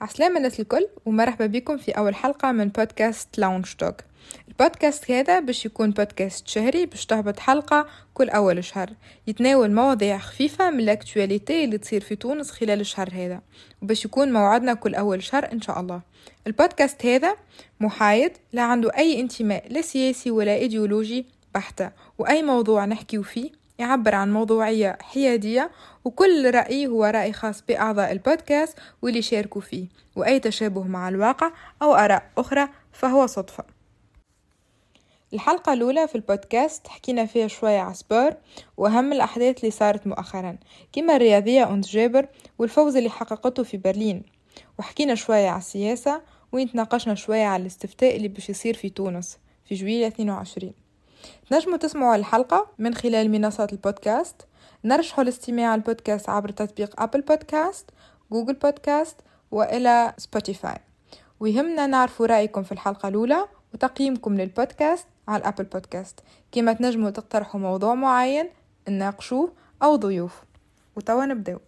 عسلامة الناس الكل ومرحبا بكم في أول حلقة من بودكاست Lounge Talk البودكاست هذا باش يكون بودكاست شهري باش تهبط حلقة كل أول شهر. يتناول مواضيع خفيفة من ال actualité اللي تصير في تونس خلال الشهر هذا وباش يكون موعدنا كل أول شهر إن شاء الله. البودكاست هذا محايد لا عنده أي انتماء لا سياسي ولا إيديولوجي بحتة. وأي موضوع نحكيو فيه يعبر عن موضوعية حيادية وكل رأي هو رأي خاص بأعضاء البودكاست واللي شاركوا فيه وأي تشابه مع الواقع أو آراء أخرى فهو صدفة. الحلقة الأولى في البودكاست حكينا فيها شوية على sport وأهم الأحداث اللي صارت مؤخرا كما الرياضية أنس جابر والفوز اللي حققته في برلين. وحكينا شوية على السياسة ونتناقشنا شوية على الاستفتاء اللي باش يصير في تونس في جويلية 22 تنجموا تسمعوا الحلقة من خلال منصات البودكاست. نرشحوا الاستماع البودكاست عبر تطبيق Apple Podcast Google Podcast وإلا Spotify. ويهمنا نعرفوا رأيكم في الحلقة الأولى وتقييمكم للبودكاست على ال Apple Podcast. كما تنجموا تقترحوا موضوع معين نناقشوه أو ضيوف. وتوا نبداو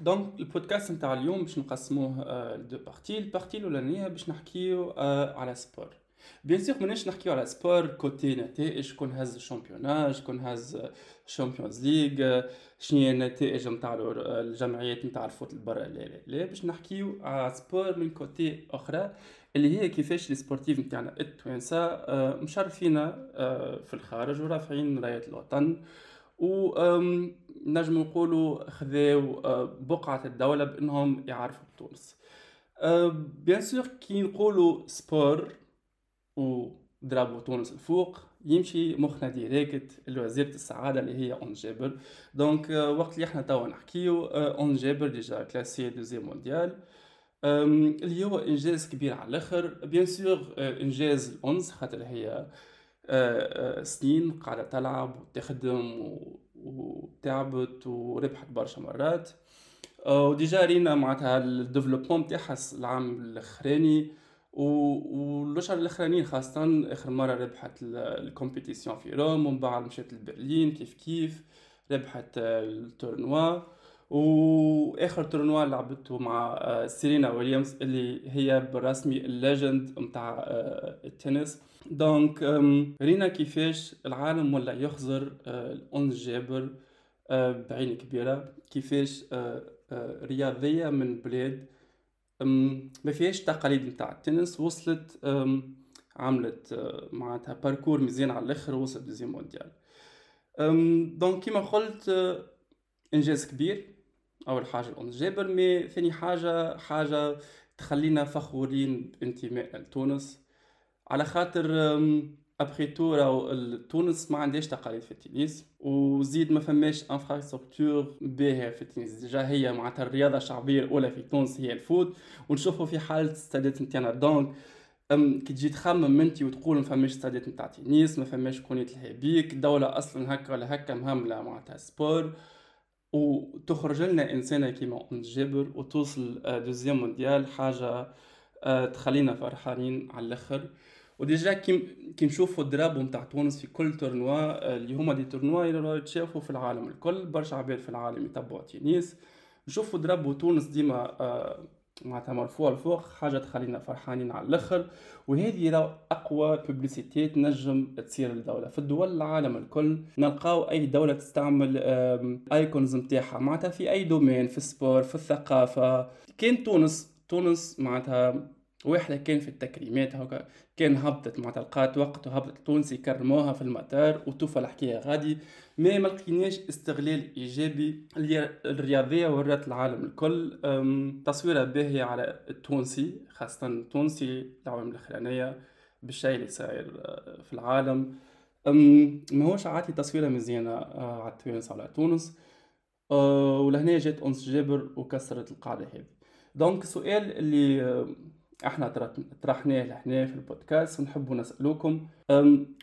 donc البودكاست نتاع اليوم باش نقسموه ل deux parties ال partie الاولانيه باش نحكيو على sport bien sûr ماناش نحكيو على sport côté نتائج شكون هز ال championnat شكون هز ال Champions League شنو هي النتائج نتاع الجمعيات نتاع ال foot البرا لا لا لا باش نحكيو على sport من côté أخرى اللي هي كيفاش les sportifs نتاعنا التوانسه مشرفين في الخارج ورافعين رايه الوطن. و نجم نقولوا خذاو بقعة الدولة بأنهم يعرفوا بتونس. bien sûr كي نقولوا sport وضربوا تونس الفوق يمشي مخنا direct لوزيرة السعادة اللي هي أنس جابر donc وقت اللي إحنا توا نحكيو أنس جابر déjà classée deuxième mondiale. اللي هو إنجاز كبير على الآخر. bien sûr إنجاز الانس خاطر هي سنين قاعدة تلعب وتخدم وتعبت وربحت برشا مرات. و déjà رينا معناتها ال développement تاعها العام الأخراني. والاشهر الاخرانيين خاصة آخر مرة ربحت ال compétition في Rome ومن بعد مشات لبرلين كيف كيف ربحت ال tournoi. وآخر tournoi لعبته مع سيرينا ويليامز اللي هي بالرسمي ال legend نتاع التنس. donc رينا كيفاش العالم ولا يخزر الأنس جابر بعين كبيرة. كيفاش رياضية من بلاد ما فيهاش تقاليد نتاع التنس وصلت عملت معناتها parcours مزيان على الآخر وصلت deuxième mondiale. donc كيما قلت إنجاز كبير أول حاجة الانس جابر mais ثاني حاجة حاجة تخلينا فخورين بانتمائنا لتونس. على خاطر après tout راهو تونس ما عندهاش تقاليد في التنس وزيد ما فماش infrastructure باهيه في التنس déjà هي معناتها الرياضه الشعبيه الاولى في تونس هي ال foot ونشوفوا في حاله الستادات نتاعنا donc كي تجي تخمم انت وتقول ما فماش ستادات نتاع تنس ما فماش شكون يتلهي بيك أصلا هكا ولا هكا مهمله معناتها sport وتخرج لنا انسانه كيما انس جابر وتوصل deuxième mondiale حاجة تخلينا فرحانين على الآخر و déjà كي نشوفوا ال drapeau نتاع تونس في كل tournoi اللي هما des tournois اللي يتشافوا في العالم الكل برشا عباد في العالم يتبعوا تنس نشوفوا drapeau تونس ديما معناتها مرفوع الفوق حاجة تخلينا فرحانين على الأخر. وهذه راه أقوى publicité تنجم تصير للدوله في الدول العالم الكل نلقاو أي دولة تستعمل icônes نتاعها معناتها في أي domaine في ال sport في الثقافة. كان تونس تونس معناتها واحدة كان في التكريمات هكا كان هبطت معناتها لقات وقت وهبطت التونسي كرموها في المطار وتوفى الحكاية غادي. ما ملقيناش استغلال إيجابي الرياضية ورات العالم الكل. تصويرة باهية على التونسي خاصة التونسي العوام الأخرانية بالشيء اللي صاير في العالم. ما هوش عاطي تصويرة مزيانة على تونس على تونس. ولهنا جات أنس جابر وكسرت القاعدة هذه. donc السؤال اللي إحنا طرحناه لهنا في البودكاست ونحب نسألوكم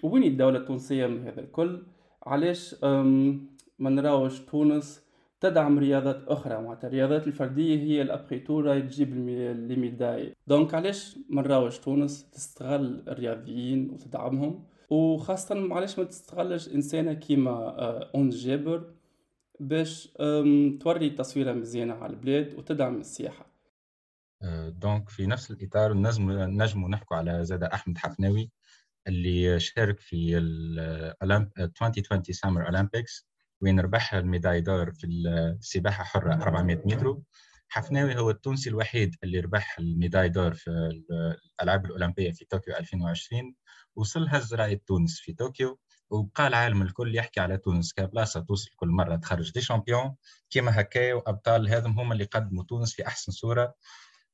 وين الدولة التونسية من هذا الكل؟ علاش ما نراوش تونس تدعم رياضات أخرى؟ معناتها الرياضات الفردية هي الأبخيتورة تجيب les médailles. donc علاش ما نراوش تونس تستغل الرياضيين وتدعمهم؟ وخاصة علاش ما تستغلش إنسانة كيما أنس جابر باش توري تصويرة مزيانة على البلاد وتدعم السياحة؟ donc في نفس الإطار نجم نجموا نحكوا على زاد أحمد حفناوي اللي شارك في ال 2020 Summer Olympics وين ربح ال médaille d'or في السباحة حرة 400 متر. حفناوي هو التونسي الوحيد اللي ربح ال médaille d'or في الألعاب الأولمبية في طوكيو 2020 وصل هز راية تونس في طوكيو وبقى العالم الكل يحكي على تونس كبلاصة توصل كل مرة تخرج des champions. كيما هكا وأبطال هذم هم اللي قدموا تونس في أحسن صورة.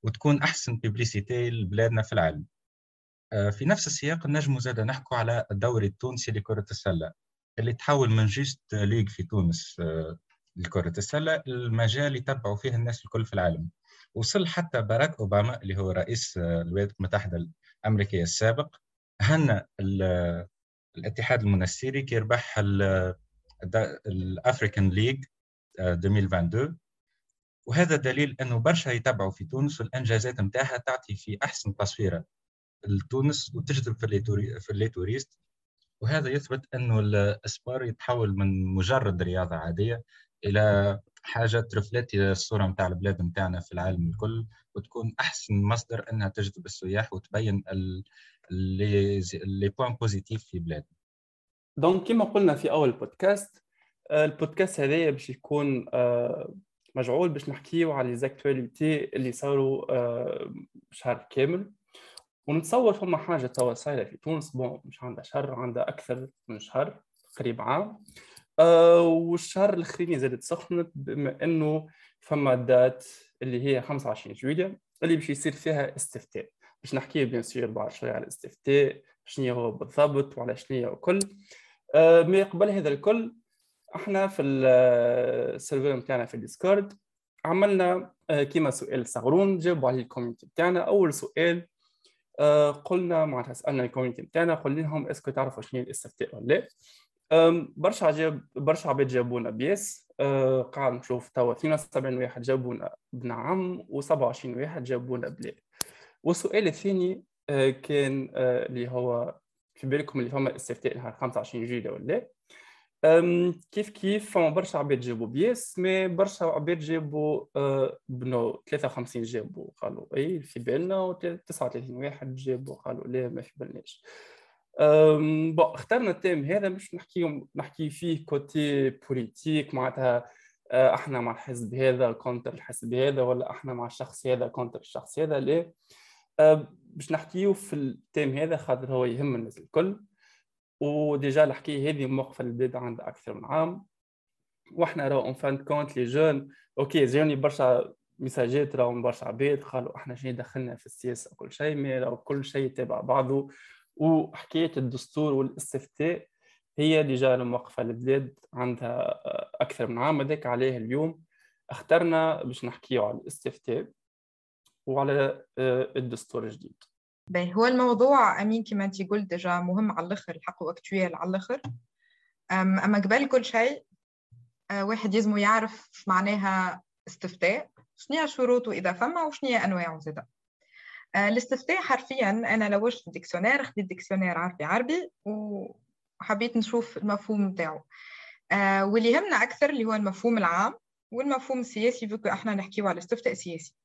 وتكون أحسن publicité لبلادنا في العالم. آه، في نفس السياق نجموا زاد نحكوا على الدوري التونسي لكرة السلة اللي تحول من juste ligue في تونس آه، لكرة السلة المجال يتبعوا فيه الناس الكل في العالم. وصل حتى باراك أوباما اللي هو رئيس آه، الولايات المتحدة الأمريكية السابق هنأ الاتحاد المنستيري كي ربح ال African League 2022 وهذا دليل أنه برشا يتبعوا في تونس والانجازات نتاعها تعطي في أحسن تصويره لتونس وتجذب في les touristes وهذا يثبت أنه ال sport يتحول من مجرد رياضة عادية إلى حاجة ت refléter الصورة نتاع البلاد نتاعنا في العالم الكل وتكون أحسن مصدر أنها تجذب السياح وتبين les points positifs في بلادنا donc كما قلنا في أول podcast ال podcast هذايا باش يكون آه، مجعول باش نحكيو على les actualités اللي صاروا آه، شهر كامل. ونتصور فما حاجة توا صايرة في تونس. bon مش عندها شهر عندها أكثر من شهر قريب عام. أه والشهر الأخرين زادت سخنت بما إنه فما date اللي هي 25 جويليا اللي باش يصير فيها استفتاء باش نحكي bien sûr بعد شوية على الاستفتاء شنو هو بالضبط وعلى شنو وكل أه mais قبل هذا الكل إحنا في ال server نتاعنا في ال Discord عملنا أه كيما سؤال صغرون جاوبوا عليه ال community نتاعنا أول سؤال أه قلنا معناتها سألنا ال community نتاعنا قلنا لهم est-ce que تعرفوا شنو الاستفتاء ولا لا. برشا جاب برشا عباد جابونا ب yes. أه قاعد نشوف توا 72 واحد جابونا بنعم و27 واحد جابونا بلا. والسؤال الثاني كان اللي هو في بالكم اللي فما استفتاء نهار 25 جويلية ولا كيف كيف؟ فما برشا عباد جابوا ب yes mais برشا عباد جابوا أه ب no 53 جابوا قالوا إي في بالنا و 39 واحد جابوا قالوا لا ما في بالناش. bon اخترنا ال thème هذا مش نحكي نحكي فيه côté politique معناتها أه، إحنا مع الحزب هذا contre الحزب هذا ولا إحنا مع الشخص هذا contre الشخص هذا لا. باش نحكيو في ال thème هذا خاطر هو يهم الناس الكل. و déjà الحكاية هذه موقفه البلاد عندها أكثر من عام. وإحنا راهو en fin de compte les gens okay جاني برشا مساجات راهو برشا عباد قالوا إحنا شنو دخلنا في السياسة وكل شيء mais راهو كل شيء تابع بعضه. وحكاية الدستور والاستفتاء هي déjà موقفه البلاد عندها أكثر من عام. هذاك عليه اليوم. اخترنا باش نحكيو على الاستفتاء وعلى آه، الدستور الجديد. باهي. هو الموضوع امين كما انت قلت déjà مهم على الآخر الحق actuel على الآخر. أما قبل كل شيء آه، واحد يزمو يعرف معناها استفتاء شنو شروطه إذا فما وشنو أنواعه زاده آه، الاستفتاء حرفيا أنا لوجت في ال dictionnaire خديت dictionnaire عربي عربي وحبيت نشوف المفهوم نتاعو. آه، واللي يهمنا أكثر اللي هو المفهوم العام والمفهوم السياسي فيكو إحنا نحكيو على الاستفتاء السياسي.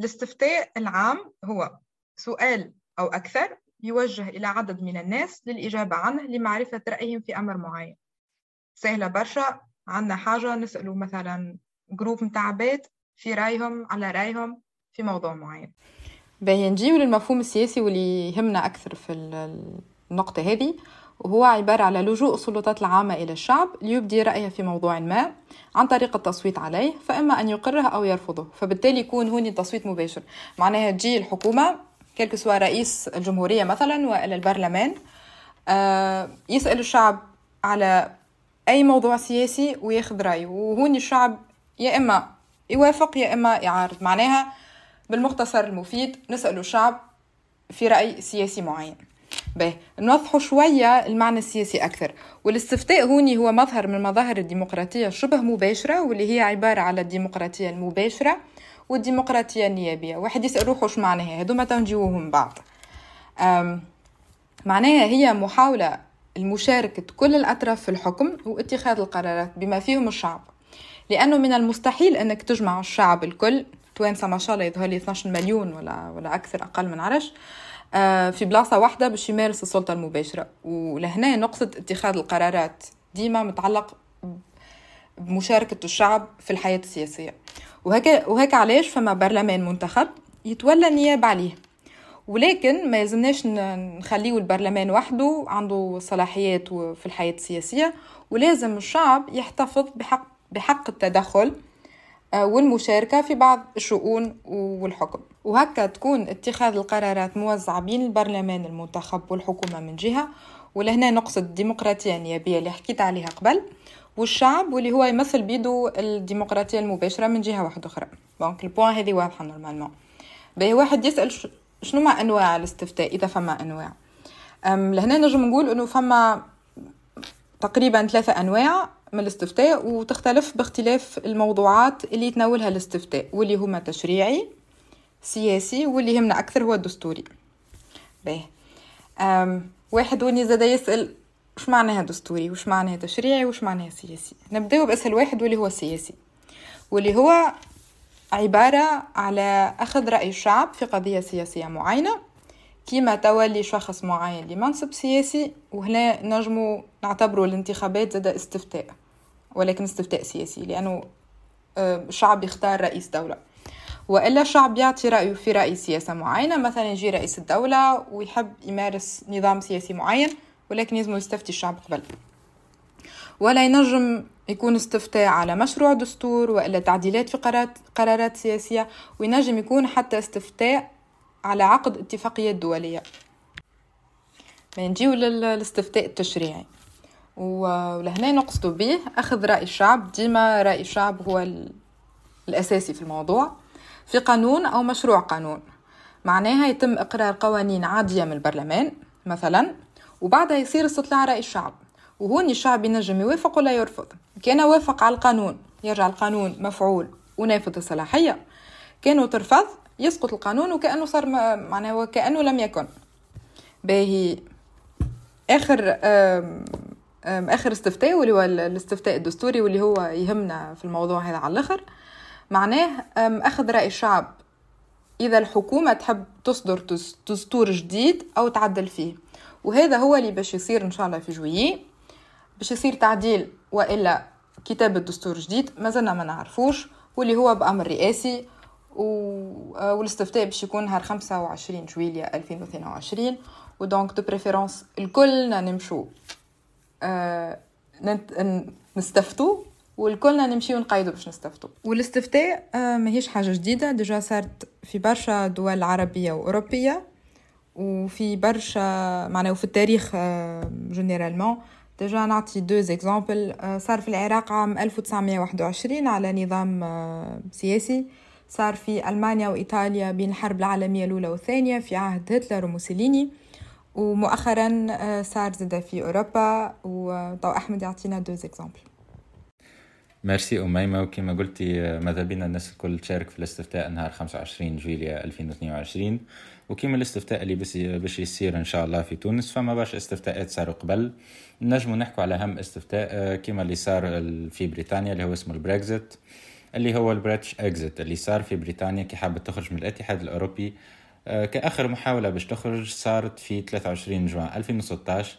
الاستفتاء العام هو سؤال أو أكثر يوجه إلى عدد من الناس للإجابة عنه لمعرفة رأيهم في أمر معين. سهلة برشا عندنا حاجة نسألوا مثلا جروب متاع عباد في رأيهم على رأيهم في موضوع معين. باهي نجيو للمفهوم السياسي واللي يهمنا أكثر في النقطة هذه وهو عبارة على لجوء السلطات العامة إلى الشعب ليبدي رأيه في موضوع ما عن طريق التصويت عليه فإما أن يقره أو يرفضه فبالتالي يكون هوني تصويت مباشر. معناها تجي الحكومة كيلكو سوا رئيس الجمهورية مثلا وإلى البرلمان. آه، يسأل الشعب على أي موضوع سياسي وياخذ رأيه. وهوني الشعب يا إما يوافق يا إما يعارض. معناها بالمختصر المفيد نسأل الشعب في رأي سياسي معين. به نوضحوا شوية المعنى السياسي أكثر. والاستفتاء هوني هو مظهر من مظاهر الديمقراطية شبه مباشرة واللي هي عبارة على الديمقراطية المباشرة. والديمقراطية النيابية واحد يسأل روحه شو معناها هذوما تنجيوهم بعض. معناها هي محاولة المشاركة كل الأطراف في الحكم واتخاذ القرارات بما فيهم الشعب. لأنه من المستحيل أنك تجمع الشعب الكل توانسة ما شاء الله يظهر لي 12 مليون ولا ولا أكثر أقل من عرش آه، في بلاصة واحدة باش يمارس السلطة المباشرة. ولهنا نقصد اتخاذ القرارات ديما متعلق بمشاركة الشعب في الحياة السياسية. وهكا وهكا علاش فما برلمان منتخب يتولى النيابة عليه. ولكن ما يلزمناش نخليه البرلمان وحده عنده صلاحيات في الحياة السياسية ولازم الشعب يحتفظ بحق بحق التدخل آه، والمشاركة في بعض الشؤون والحكم. وهكا تكون اتخاذ القرارات موزعة بين البرلمان المنتخب والحكومة من جهة ولهنا نقصد الديمقراطية النيابية اللي حكيت عليها قبل. والشعب واللي هو يمثل بيدو الديمقراطية المباشرة من جهة واحدة أخرى. donc ال point هذه واضحة normalement باهي واحد يسأل شنو ما أنواع الاستفتاء إذا فما أنواع. أم لهنا نجم نقول أنه فما تقريبا ثلاثة أنواع من الاستفتاء وتختلف باختلاف الموضوعات اللي يتناولها الاستفتاء واللي هما تشريعي سياسي واللي يهمنا أكثر هو الدستوري. باهي. واحد وني زاد يسأل وش معناها دستوري وش معناها تشريعي وش معناها سياسي. نبداو بأسهل واحد واللي هو السياسي واللي هو عبارة على أخذ رأي الشعب في قضية سياسية معينة كيما تولي شخص معين لمنصب سياسي وهنا نجمو نعتبروا الانتخابات زاد استفتاء ولكن استفتاء سياسي لأنه الشعب آه، يختار رئيس دولة. وإلا الشعب يعطي رأيه في رأي سياسة معينة مثلا يجي رئيس الدولة ويحب يمارس نظام سياسي معين ولكن لازم يستفتي الشعب قبل. ولا ينجم يكون استفتاء على مشروع دستور وإلا تعديلات في قرارات قرارات سياسية وينجم يكون حتى استفتاء على عقد اتفاقيات دولية. ما نجيو للاستفتاء التشريعي. ولهنا نقصد به أخذ رأي الشعب. ديما رأي الشعب هو الأساسي في الموضوع. في قانون أو مشروع قانون. معناها يتم إقرار قوانين عادية من البرلمان مثلا وبعدها يصير استطلاع رأي الشعب. وهون الشعب ينجم يوافق ولا يرفض. كان وافق على القانون يرجع القانون مفعول ونافذ الصلاحية. كانوا ترفض يسقط القانون وكأنه صار معناه وكأنه لم يكن. باهي. آخر آخر استفتاء واللي هو الاستفتاء الدستوري واللي هو يهمنا في الموضوع هذا على الآخر. معناه أخذ رأي الشعب. إذا الحكومة تحب تصدر دستور جديد أو تعدل فيه. وهذا هو اللي باش يصير إن شاء الله في جويي باش يصير تعديل وإلا كتابة دستور جديد ما زلنا ما نعرفوش واللي هو بأمر رئاسي آه، والاستفتاء باش يكون نهار 25 جويلية 2022 و donc de préférence الكلنا نمشو آه نستفتو والكلنا نمشيو نقايدو باش نستفتو. والاستفتاء آه ماهيش حاجة جديدة déjà صارت في برشا دول عربية وأوروبية. وفي برشا معناه في التاريخ généralement déjà نعطي deux exemples صار في العراق عام 1921 على نظام سياسي صار في ألمانيا وإيطاليا بين الحرب العالمية الأولى والثانية في عهد هتلر وموسوليني ومؤخرا صار زاد في أوروبا وطو أحمد يعطينا deux exemples merci أميمة وكما قلتي ماذا بينا الناس الكل تشارك في الاستفتاء نهار 25 جويليا 2022 وكما الاستفتاء اللي باش يصير إن شاء الله في تونس فما باش استفتاءات صاروا قبل. نجموا نحكوا على أهم استفتاء آه، كما اللي صار في بريطانيا اللي هو اسمه البريكزيت اللي هو ال British exit اللي صار في بريطانيا كي حابت تخرج من الاتحاد الأوروبي. آه، كآخر محاولة باش تخرج صارت في 23 جوان 2016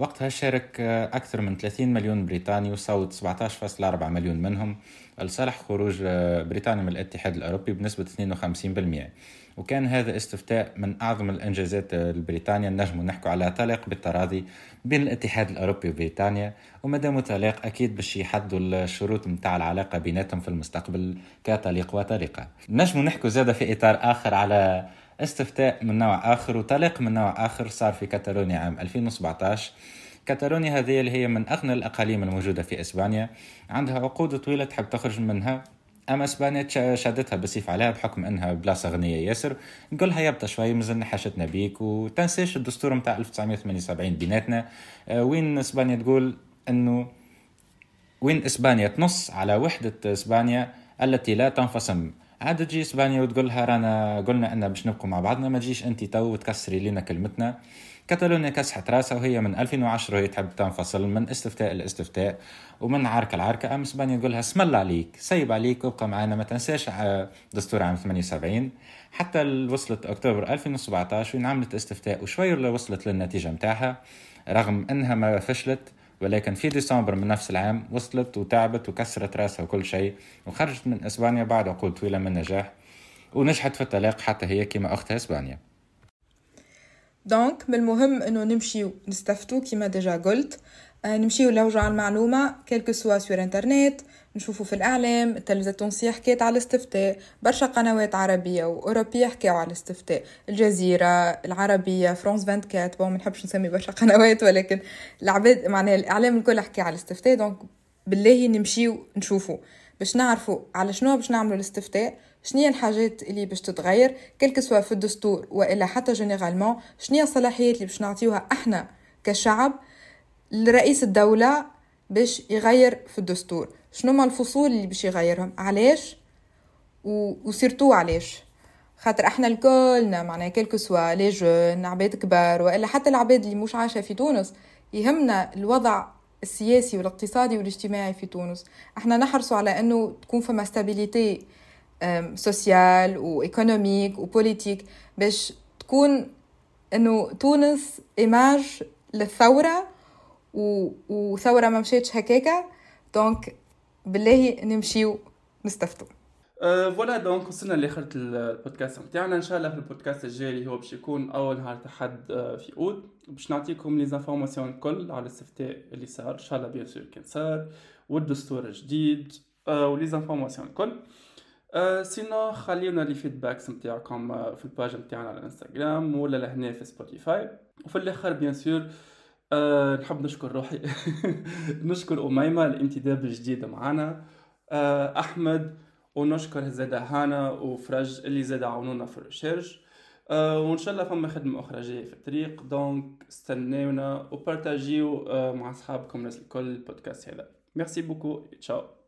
وقتها شارك آه، أكثر من 30 مليون بريطاني وصوت 17.4 مليون منهم. لصالح خروج آه، بريطانيا من الاتحاد الأوروبي بنسبة 52% وكان هذا استفتاء من أعظم الإنجازات لبريطانيا نجم نحكوا على طلاق بالتراضي بين الاتحاد الأوروبي وبريطانيا. ومادام طلاق أكيد باش يحدوا الشروط متاع العلاقة بيناتهم في المستقبل كطليق وطريقة نجم نحكوا زادة في إطار آخر على استفتاء من نوع آخر وطلاق من نوع آخر صار في كاتالونيا عام 2017 كاتالونيا هذه اللي هي من أغنى الأقاليم الموجودة في إسبانيا. عندها عقود طويلة تحب تخرج منها. أما إسبانيا شادتها بسيف عليها بحكم إنها بلاصة غنية ياسر. نقولها يبطى شوي مازلنا حاجتنا بيك. وتنساش الدستور نتاع 1978 بيناتنا وين إسبانيا تقول انه وين إسبانيا تنص على وحدة إسبانيا التي لا تنفصم؟ عاد تجي اسبانيا وتقول لها رانا قلنا ان باش نبقوا مع بعضنا. ما تجيش انت تو وتكسري لنا كلمتنا. كاتالونيا كسحت راسها وهي من 2010 وهي تحب تنفصل من استفتاء لاستفتاء ومن عركة لعركة أم اسبانيا تقول لها اسم الله عليك سيب عليك وابقى معنا ما تنساش دستور عام 78 حتى وصلت أكتوبر 2017 وين عملت استفتاء وشوي وصلت للنتيجة متاعها رغم أنها ما فشلت. ولكن في ديسمبر من نفس العام وصلت وتعبت وكسرت راسها وكل شيء وخرجت من إسبانيا بعد عقود طويلة من النجاح ونجحت في الطلاق حتى هي كما اختها إسبانيا. donc من المهم انه نمشيو نستفتو كما déjà قلت نمشيو نلوجوا على المعلومة que ce soit sur internet نشوفوا في الإعلام التلفزة التونسية حكيت على الاستفتاء برشا قنوات عربية وأوروبية حكاو على الاستفتاء الجزيرة العربية فرانس 24 bon ما نحبش نسمي برشا قنوات ولكن العباد معناها الإعلام الكل حكي على الاستفتاء donc بالله نمشيو نشوفوا باش نعرفوا على شنو باش نعملوا الاستفتاء شنية الحاجات اللي باش تتغير كل سوا في الدستور وإلا حتى généralement شنية الصلاحيات اللي باش نعطيوها إحنا كشعب لرئيس الدولة باش يغير في الدستور. شنو ما الفصول اللي باش يغيرهم؟ علاش؟ و... و surtout علاش؟ خاطر إحنا الكلنا معناها que ce soit les jeunes عباد كبار والا حتى العباد اللي مش عايشة في تونس يهمنا الوضع السياسي والاقتصادي والاجتماعي في تونس. إحنا نحرصوا على انه تكون فما stabilité sociale و économique و politique باش تكون انه تونس image للثورة و... وثوره ما مشيتش هكاكا donc بالله نمشيو نستفتوا voilà donc وصلنا لآخر البودكاست نتاعنا. إن شاء الله في البودكاست الجاي اللي هو باش يكون أول نهار تحد في أوت. باش نعطيكم les informations الكل على الاستفتاء اللي صار. إن شاء الله bien sûr كان صار والدستور الجديد و les informations الكل. أه sinon خليونا les feedbacks نتاعكم في ال page نتاعنا على الإنستغرام ولا لهنا في سبوتيفاي وفي الآخر bien sûr أه نحب نشكر روحي. نشكر أميمة الانتداب الجديد معنا أه أحمد ونشكر زادا هانا وفرج اللي زاد عاونونا في ال recherche أه وإن شاء الله فما خدمة أخرى جاية في الطريق. donc استناونا وبارتاجيو أه مع أصحابكم الناس الكل البودكاست هذا. ميرسي بوكو تشاو